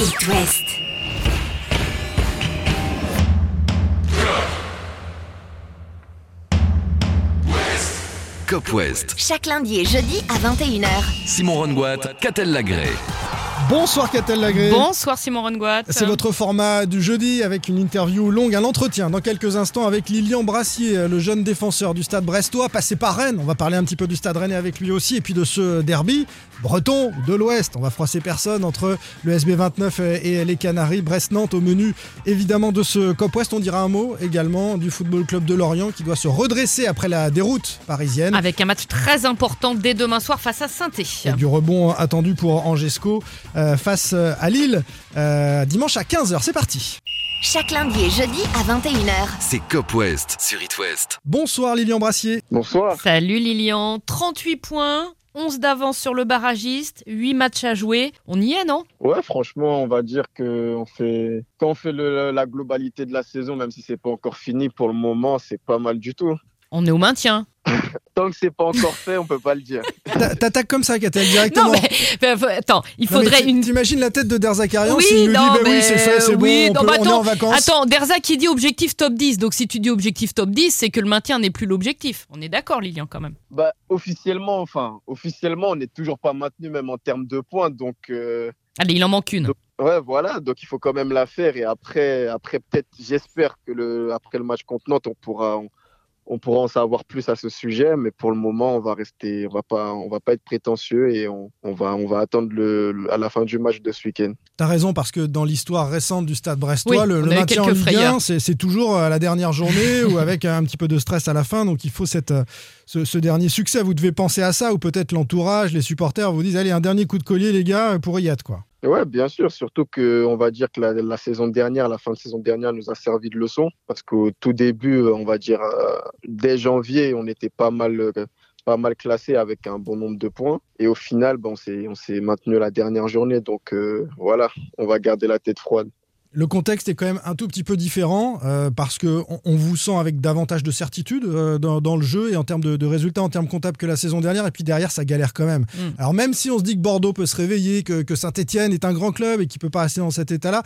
It West. Cop West. Chaque lundi et jeudi à 21h. Simon Rongoat, Catel Lagré. Bonsoir Catel Lagré. Bonsoir Simon Rongoat. C'est votre format du jeudi avec une interview longue, un entretien dans quelques instants avec Lilian Brassier, le jeune défenseur du stade brestois, passé par Rennes. On va parler un petit peu du stade rennais avec lui aussi et puis de ce derby breton de l'Ouest. On va froisser personne entre le SB29 et les Canaries. Brest-Nantes au menu évidemment de ce Cop West. On dira un mot également du Football Club de Lorient qui doit se redresser après la déroute parisienne. Avec un match très important dès demain soir face à saint Et du rebond attendu pour Angesco euh, face euh, à Lille euh, dimanche à 15h. C'est parti. Chaque lundi et jeudi à 21h. C'est Cop West sur It West. Bonsoir Lilian Brassier. Bonsoir. Salut Lilian. 38 points. 11 d'avance sur le barragiste, 8 matchs à jouer. On y est, non? Ouais, franchement, on va dire que on fait, quand on fait la globalité de la saison, même si c'est pas encore fini pour le moment, c'est pas mal du tout. On est au maintien. Tant que c'est pas encore fait, on peut pas le dire. T'attaques comme ça, Katel, directement. Non, mais, attends, il faudrait une. T'imagines la tête de Derzakarian oui, s'il non, dit, bah oui, c'est fait, c'est oui, bon, on, non, peut, bah, on est en vacances. Attends, Derzak qui dit objectif top 10. Donc si tu dis objectif top 10, c'est que le maintien n'est plus l'objectif. On est d'accord, Lilian, quand même. Bah, officiellement, enfin, officiellement, on n'est toujours pas maintenu, même en termes de points. Donc. Euh, Allez, il en manque une. ouais, voilà. Donc il faut quand même la faire. Et après, après peut-être, j'espère que le, après le match contre Nantes, on pourra on pourra en savoir plus à ce sujet, mais pour le moment, on va rester, on va pas, on va pas être prétentieux et on, va, on va attendre le, à la fin du match de ce week-end. Tu as raison parce que dans l'histoire récente du Stade Brestois, le, maintien en Ligue 1, c'est toujours à la dernière journée ou avec un petit peu de stress à la fin. Donc il faut cette, ce, dernier succès. Vous devez penser à ça ou peut-être l'entourage, les supporters vous disent allez un dernier coup de collier les gars pour Riyad quoi. Ouais, bien sûr. Surtout que on va dire que la, saison dernière, la fin de saison dernière, nous a servi de leçon parce qu'au tout début, on va dire euh, dès janvier, on était pas mal, euh, pas mal classé avec un bon nombre de points. Et au final, bon, on s'est maintenu la dernière journée. Donc euh, voilà, on va garder la tête froide. Le contexte est quand même un tout petit peu différent euh, parce que on, vous sent avec davantage de certitude euh, dans, le jeu et en termes de, résultats, en termes comptables que la saison dernière. Et puis derrière, ça galère quand même. Mm. Alors même si on se dit que Bordeaux peut se réveiller, que, Saint-Etienne est un grand club et qu'il peut pas rester dans cet état-là,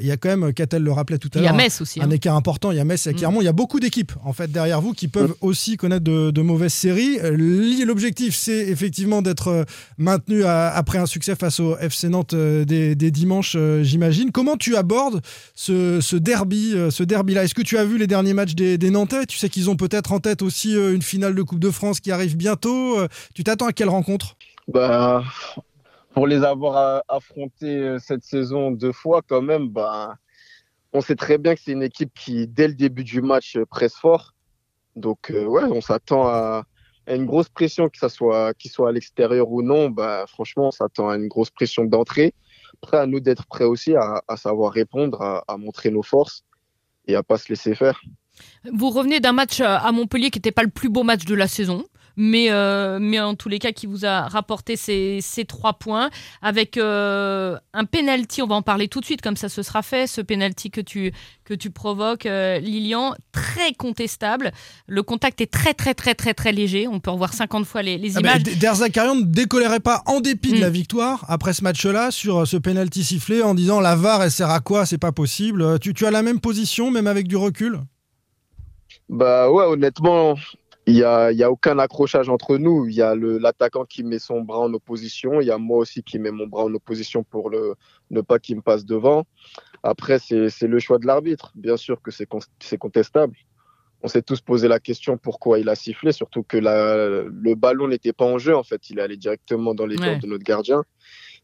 il y a quand même, Catel le rappelait tout à l'heure, il y a Metz aussi, un, hein. écart important. Il y a Metz et mm. Clermont. Il y a beaucoup d'équipes en fait derrière vous qui peuvent mm. aussi connaître de, mauvaises séries. L'objectif, c'est effectivement d'être euh, maintenu après un succès face au FC Nantes des, des dimanches, j'imagine. Comment tu abordes ce derby, euh, ce derby-là. Est-ce que tu as vu les derniers matchs des, Nantais? Tu sais qu'ils ont peut-être en tête aussi euh, une finale de Coupe de France qui arrive bientôt. Euh, tu t'attends à quelle rencontre? Bah, Pour les avoir affrontés cette saison deux fois, quand même, bah, on sait très bien que c'est une équipe qui, dès le début du match, presse fort. Donc, on s'attend à, une grosse pression, que ça soit à l'extérieur ou non. Bah, franchement, on s'attend à une grosse pression d'entrée. Après, à nous d'être prêts aussi à, savoir répondre, à, montrer nos forces et à pas se laisser faire. Vous revenez d'un match à Montpellier qui n'était pas le plus beau match de la saison mais, euh, mais en tous les cas qui vous a rapporté ces, ces trois points avec euh, un penalty, on va en parler tout de suite comme ça ce sera fait, ce penalty que tu, que tu provoques euh, Lilian, très contestable, le contact est très très très très très léger, on peut revoir 50 fois les, les ah, images. ne décollerait pas en dépit de la mm. victoire après ce match-là sur ce penalty sifflé en disant la VAR elle sert à quoi, c'est pas possible. Tu, tu as la même position même avec du recul? Bah ouais, honnêtement, il n'y a, y a aucun accrochage entre nous. Il y a l'attaquant qui met son bras en opposition. Il y a moi aussi qui mets mon bras en opposition pour le, ne pas qu'il me passe devant. Après, c'est le choix de l'arbitre. Bien sûr que c'est contestable. On s'est tous posé la question pourquoi il a sifflé, surtout que la, le ballon n'était pas en jeu. En fait, il est allé directement dans les ouais. de notre gardien.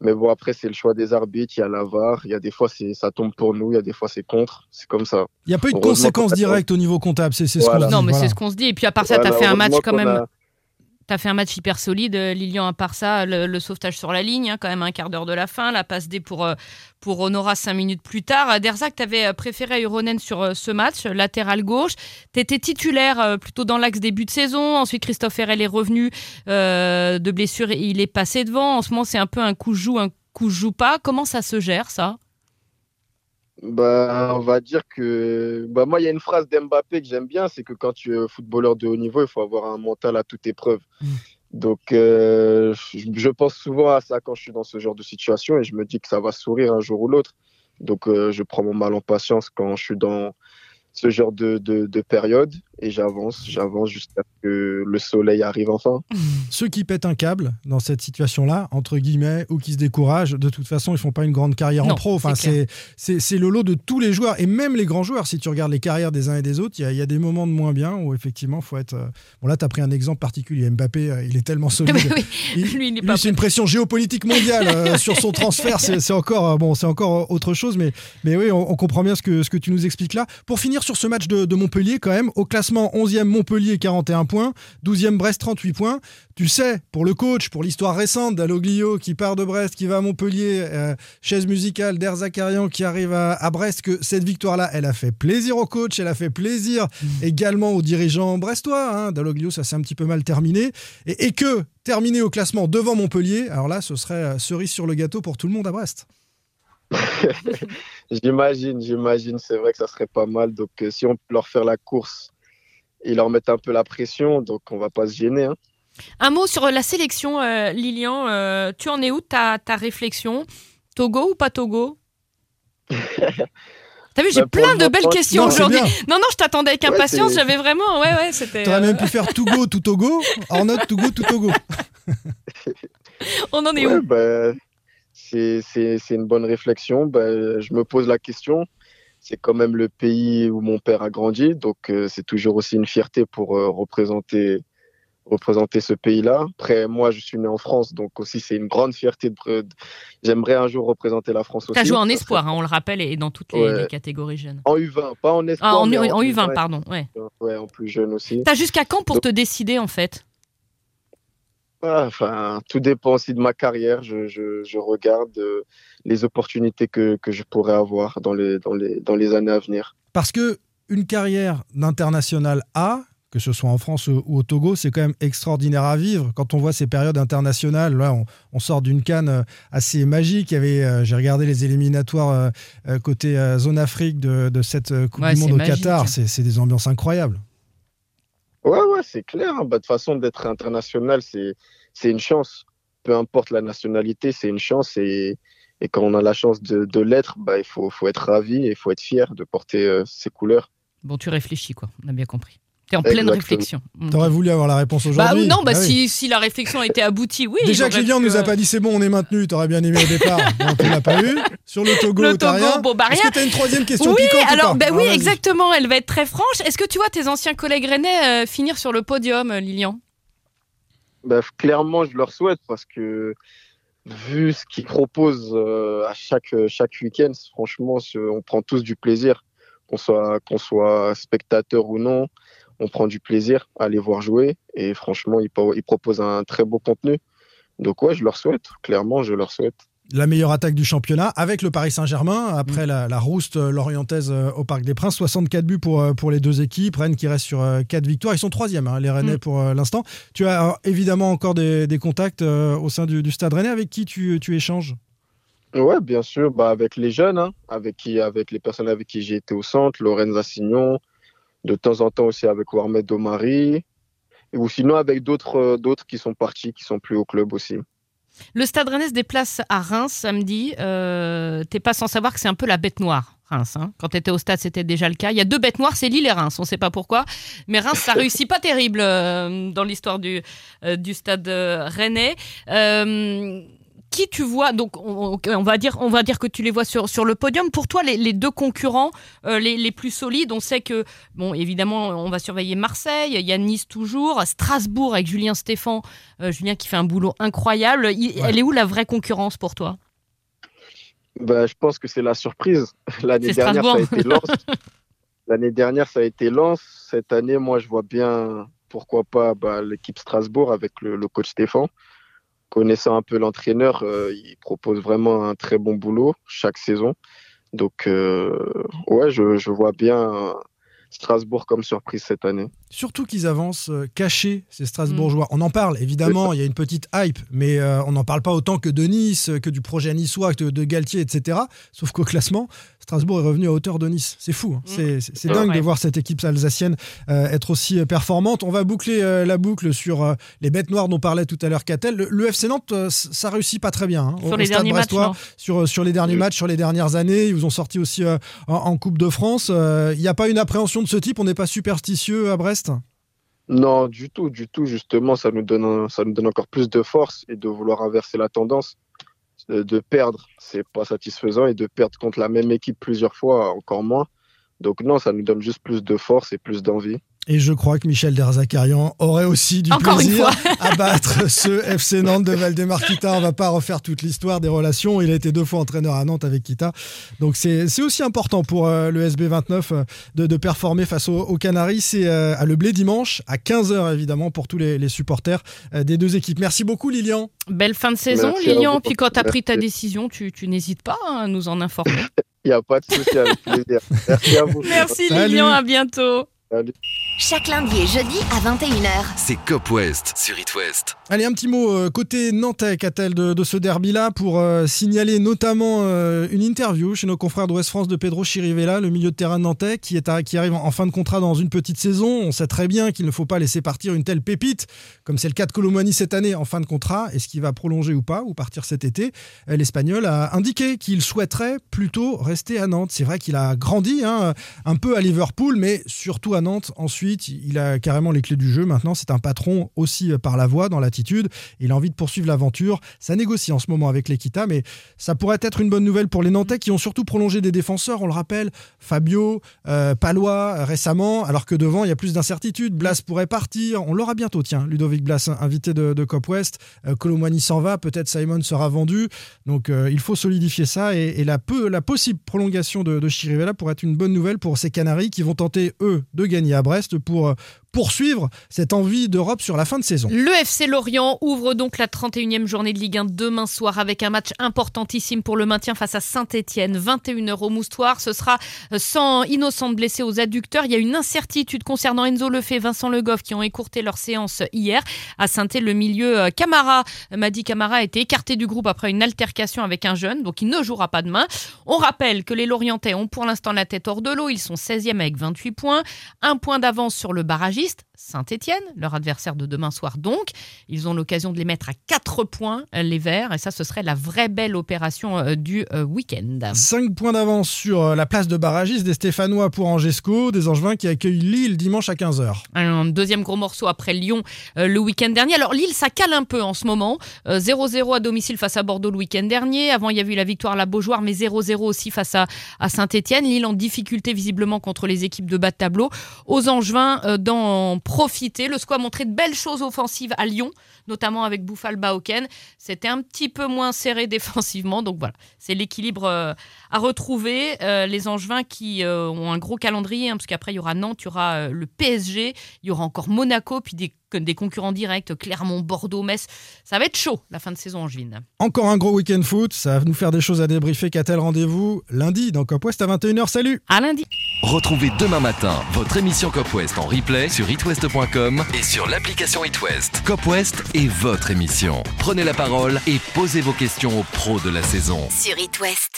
Mais bon, après, c'est le choix des arbitres. Il y a la VAR. Il y a des fois, ça tombe pour nous. Il y a des fois, c'est contre. C'est comme ça. Il n'y a pas eu de conséquences directes au niveau comptable. C'est ce qu'on Non, mais c'est ce qu'on se dit. Et puis, à part ça, tu as fait un match quand même. As fait un match hyper solide, euh, Lilian, à part ça, le, sauvetage sur la ligne, hein, quand même un quart d'heure de la fin, la passe D pour, euh, pour Honora cinq minutes plus tard. Derzak, tu avais euh, préféré Euronen sur ce match, latéral gauche. Tu étais titulaire plutôt dans l'axe début de saison. Ensuite, Christophe Herrel est revenu de blessure et il est passé devant. En ce moment, c'est un peu un coup joue, un coup joue pas. Comment ça se gère, ça? Bah, on va dire que bah, moi, il y a une phrase d'Mbappé que j'aime bien, c'est que quand tu es footballeur de haut niveau, il faut avoir un mental à toute épreuve. Mm. Donc, je pense souvent à ça quand je suis dans ce genre de situation et je me dis que ça va sourire un jour ou l'autre. Donc, je prends mon mal en patience quand je suis dans ce genre de, de, période et j'avance, j'avance jusqu'à ce que le soleil arrive enfin. Ceux qui pètent un câble dans cette situation-là, entre guillemets, ou qui se découragent, de toute façon, ils font pas une grande carrière en pro. Enfin, c'est, c'est, le lot de tous les joueurs et même les grands joueurs. Si tu regardes les carrières des uns et des autres, il y, y, a des moments de moins bien où effectivement, faut être. Euh, bon, là, tu as pris un exemple particulier. Mbappé, euh, il est tellement solide. lui, il c'est une pression géopolitique mondiale euh, sur son transfert. C'est, encore, bon, c'est encore autre chose, mais, mais oui, on, on, comprend bien ce que, ce que tu nous expliques là. Pour finir sur ce match de, Montpellier, quand même, au classement 11e Montpellier 41 points, 12e Brest 38 points. Tu sais, pour le coach, pour l'histoire récente d'Aloglio qui part de Brest, qui va à Montpellier, euh, chaise musicale d'Air Zakarian qui arrive à, Brest, que cette victoire-là, elle a fait plaisir au coach, elle a fait plaisir mmh. également aux dirigeants brestois. Hein. Dalloglio, ça s'est un petit peu mal terminé. Et, et que terminer au classement devant Montpellier, alors là, ce serait euh, cerise sur le gâteau pour tout le monde à Brest. j'imagine, j'imagine. C'est vrai que ça serait pas mal. Donc, euh, si on peut leur faire la course et leur mettre un peu la pression, donc on va pas se gêner. Hein. Un mot sur la sélection, euh, Lilian. Euh, tu en es où ta, ta réflexion? Togo ou pas Togo? T'as vu, j'ai bah, plein de belles questions aujourd'hui. Non, non, je t'attendais avec impatience. J'avais vraiment, ouais, ouais, c'était. T'aurais même pu faire Togo, tout Togo. En note, Togo, tout Togo. On en est où? bah, c'est une bonne réflexion. Ben, je me pose la question. C'est quand même le pays où mon père a grandi, donc euh, c'est toujours aussi une fierté pour euh, représenter représenter ce pays-là. Après, moi, je suis né en France, donc aussi c'est une grande fierté. De... J'aimerais un jour représenter la France aussi. Tu as joué en espoir, hein, on le rappelle, et dans toutes les, catégories jeunes. En U20, pas en espoir. Ah, en, U20, pardon. Ouais. ouais, en plus jeune aussi. Tu as jusqu'à quand pour te décider, en fait? Enfin, tout dépend aussi de ma carrière. Je, regarde euh, les opportunités que, je pourrais avoir dans les, dans, les, dans les années à venir. Parce que une carrière d'international A, que ce soit en France ou au Togo, c'est quand même extraordinaire à vivre. Quand on voit ces périodes internationales, là, on, sort d'une canne euh, assez magique. Euh, j'ai regardé les éliminatoires côté zone Afrique de, cette Coupe du Monde au Qatar. C'est des ambiances incroyables. Ouais, ouais, c'est clair. Hein. Bah, de façon, d'être international, c'est une chance. Peu importe la nationalité, c'est une chance. Et, quand on a la chance de, l'être, bah, il faut, être ravi et il faut être fier de porter euh, ses couleurs. Bon, tu réfléchis, quoi. On a bien compris. Tu es en pleine réflexion. Mm. T'aurais voulu avoir la réponse aujourd'hui bah, Non, bah, ah si, si, la réflexion était aboutie, oui. Déjà que Lilian nous a pas dit c'est bon, on est maintenu, t'aurais bien aimé au départ. non, tu l'as pas eu. Sur le Togo, le Togo rien. Bon, bah, Est-ce que t'as une troisième question Oui, piquante alors, bah, oui, exactement. Elle va être très franche. Est-ce que tu vois tes anciens collègues rennais euh, finir sur le podium, euh, Lilian? Bah, Clairement, je leur souhaite parce que vu ce qu'ils proposent euh, à chaque, chaque week-end, franchement, on prend tous du plaisir, qu'on soit, qu'on soit spectateur ou non on prend du plaisir à les voir jouer et franchement, ils, ils proposent un très beau contenu. Donc ouais, je leur souhaite, clairement, je leur souhaite la meilleure attaque du championnat avec le Paris Saint-Germain après mm. la, la, rouste lorientaise euh, au Parc des Princes. 64 buts pour, euh, pour les deux équipes. Rennes qui reste sur 4 euh, victoires. Ils sont troisième, hein, les Rennais mm. pour l'instant. Tu as évidemment encore des, contacts au sein du, Stade Rennais. Avec qui tu, tu échanges? Ouais, bien sûr. Bah, avec les jeunes, hein. avec, qui, avec les personnes avec qui j'ai été au centre. Lorenz Assignon, de temps en temps aussi avec Warmed Omari, ou sinon avec d'autres euh, d'autres qui sont partis, qui sont plus au club aussi. Le Stade Rennais se déplace à Reims samedi. Euh, T'es pas sans savoir que c'est un peu la bête noire. Reims. Hein. Quand tu étais au stade, c'était déjà le cas. Il y a deux bêtes noires, c'est Lille et Reims. On ne sait pas pourquoi. Mais Reims, ça réussit pas terrible euh, dans l'histoire du, euh, du stade rennais qui tu vois donc on, va dire on va dire que tu les vois sur, sur le podium. Pour toi les, deux concurrents euh, les, plus solides on sait que bon évidemment on va surveiller Marseille il y a Nice toujours Strasbourg avec Julien Stéphan euh, Julien qui fait un boulot incroyable. Elle est où la vraie concurrence pour toi? Bah, je pense que c'est la surprise. L'année dernière ça a été Lens. L'année dernière ça a été Lens. Cette année moi je vois bien pourquoi pas bah, l'équipe Strasbourg avec le, le coach Stéphane connaissant un peu l'entraîneur, euh, il propose vraiment un très bon boulot chaque saison. Donc, euh, ouais, je, vois bien Strasbourg comme surprise cette année. Surtout qu'ils avancent euh, cachés, ces Strasbourgeois. Mm. On en parle, évidemment, il y a une petite hype, mais euh, on n'en parle pas autant que de Nice, que du projet niçois, que de, Galtier, etc. Sauf qu'au classement, Strasbourg est revenu à hauteur de Nice. C'est fou, hein. mm. c'est dingue de voir cette équipe alsacienne euh, être aussi performante. On va boucler la boucle sur les bêtes noires dont parlait tout à l'heure Catel. Le, FC Nantes, ça réussit pas très bien. Hein, sur les derniers matchs, sur, sur les derniers matchs, sur les dernières années, ils vous ont sorti aussi en, Coupe de France. Il n'y a pas une appréhension de ce type, on n'est pas superstitieux à Brest non, du tout, du tout. Justement, ça nous donne, ça nous donne encore plus de force et de vouloir inverser la tendance. De perdre, c'est pas satisfaisant et de perdre contre la même équipe plusieurs fois, encore moins. Donc non, ça nous donne juste plus de force et plus d'envie. Et je crois que Michel Derzakarian aurait aussi du plaisir à battre ce FC Nantes de Valdemar Kita. On va pas refaire toute l'histoire des relations. Il a été deux fois entraîneur à Nantes avec Kita. Donc c'est aussi important pour euh, le SB29 euh, de, performer face aux, Canaries. C'est euh, à Le Blé dimanche, à 15h évidemment, pour tous les, supporters des deux équipes. Merci beaucoup Lilian. Belle fin de saison Lilian. Puis quand tu as pris ta décision, tu, n'hésites pas à nous en informer. Il n'y a pas de souci, avec plaisir. Merci à vous. Merci Lilian, à bientôt. Salut. Chaque lundi et jeudi à 21h. C'est Cop West sur It West. Allez, un petit mot euh, côté Nantais, qu'a-t-elle de, ce derby-là pour euh, signaler notamment euh, une interview chez nos confrères d'Ouest France de Pedro Chirivella, le milieu de terrain de Nantais, qui, est qui arrive en, fin de contrat dans une petite saison. On sait très bien qu'il ne faut pas laisser partir une telle pépite, comme c'est le cas de Colomani cette année en fin de contrat. Est-ce qu'il va prolonger ou pas, ou partir cet été? L'Espagnol a indiqué qu'il souhaiterait plutôt rester à Nantes. C'est vrai qu'il a grandi hein, un peu à Liverpool, mais surtout à Nantes ensuite il a carrément les clés du jeu. Maintenant, c'est un patron aussi euh, par la voix, dans l'attitude. Il a envie de poursuivre l'aventure. Ça négocie en ce moment avec l'Equita, mais ça pourrait être une bonne nouvelle pour les Nantais qui ont surtout prolongé des défenseurs. On le rappelle, Fabio, euh, Palois euh, récemment, alors que devant, il y a plus d'incertitudes. Blas pourrait partir. On l'aura bientôt, tiens, Ludovic Blas, invité de, Cop West. Euh, s'en va. Peut-être Simon sera vendu. Donc, il faut solidifier ça. Et, la, peu, la possible prolongation de, de Chirivella pourrait être une bonne nouvelle pour ces Canaries qui vont tenter, eux, de gagner à Brest pour euh, poursuivre cette envie d'Europe sur la fin de saison. Le FC Lorient ouvre donc la 31e journée de Ligue 1 demain soir avec un match importantissime pour le maintien face à Saint-Etienne. 21h au Moustoir. Ce sera sans innocent blessés aux adducteurs. Il y a une incertitude concernant Enzo Lefebvre, Vincent Le Goff qui ont écourté leur séance hier. À saint le milieu euh, Camara, Madi Camara a été écarté du groupe après une altercation avec un jeune, donc il ne jouera pas demain. On rappelle que les Lorientais ont pour l'instant la tête hors de l'eau. Ils sont 16e avec 28 points. Un point d'avance sur le barragiste Saint-Étienne, leur adversaire de demain soir donc. Ils ont l'occasion de les mettre à 4 points, les Verts, et ça, ce serait la vraie belle opération euh, du euh, week-end. 5 points d'avance sur euh, la place de barragiste des Stéphanois pour Angesco, des Angevins qui accueillent Lille dimanche à 15h. Un deuxième gros morceau après Lyon le week-end dernier. Alors Lille, ça cale un peu en ce moment. 0-0 à domicile face à Bordeaux le week-end dernier. Avant, il y a eu la victoire à la Beaujoire, mais 0-0 aussi face à, à Saint-Etienne. Lille en difficulté visiblement contre les équipes de bas de tableau. Aux Angevins, dans profiter. Le SCO a montré de belles choses offensives à Lyon, notamment avec Bouffal Baoken. C'était un petit peu moins serré défensivement. Donc voilà, c'est l'équilibre euh, à retrouver. Euh, les Angevins qui euh, ont un gros calendrier, hein, parce qu'après il y aura Nantes, il y aura le PSG, il y aura encore Monaco, puis des des concurrents directs, Clermont, Bordeaux, Metz. Ça va être chaud la fin de saison angevine. Encore un gros week-end foot, ça va nous faire des choses à débriefer. Qu'a-t-elle rendez-vous lundi dans Cop West à 21h Salut À lundi Retrouvez demain matin votre émission Cop West en replay sur et sur l'application itwest. Cop West est votre émission. Prenez la parole et posez vos questions aux pros de la saison. Sur itwest.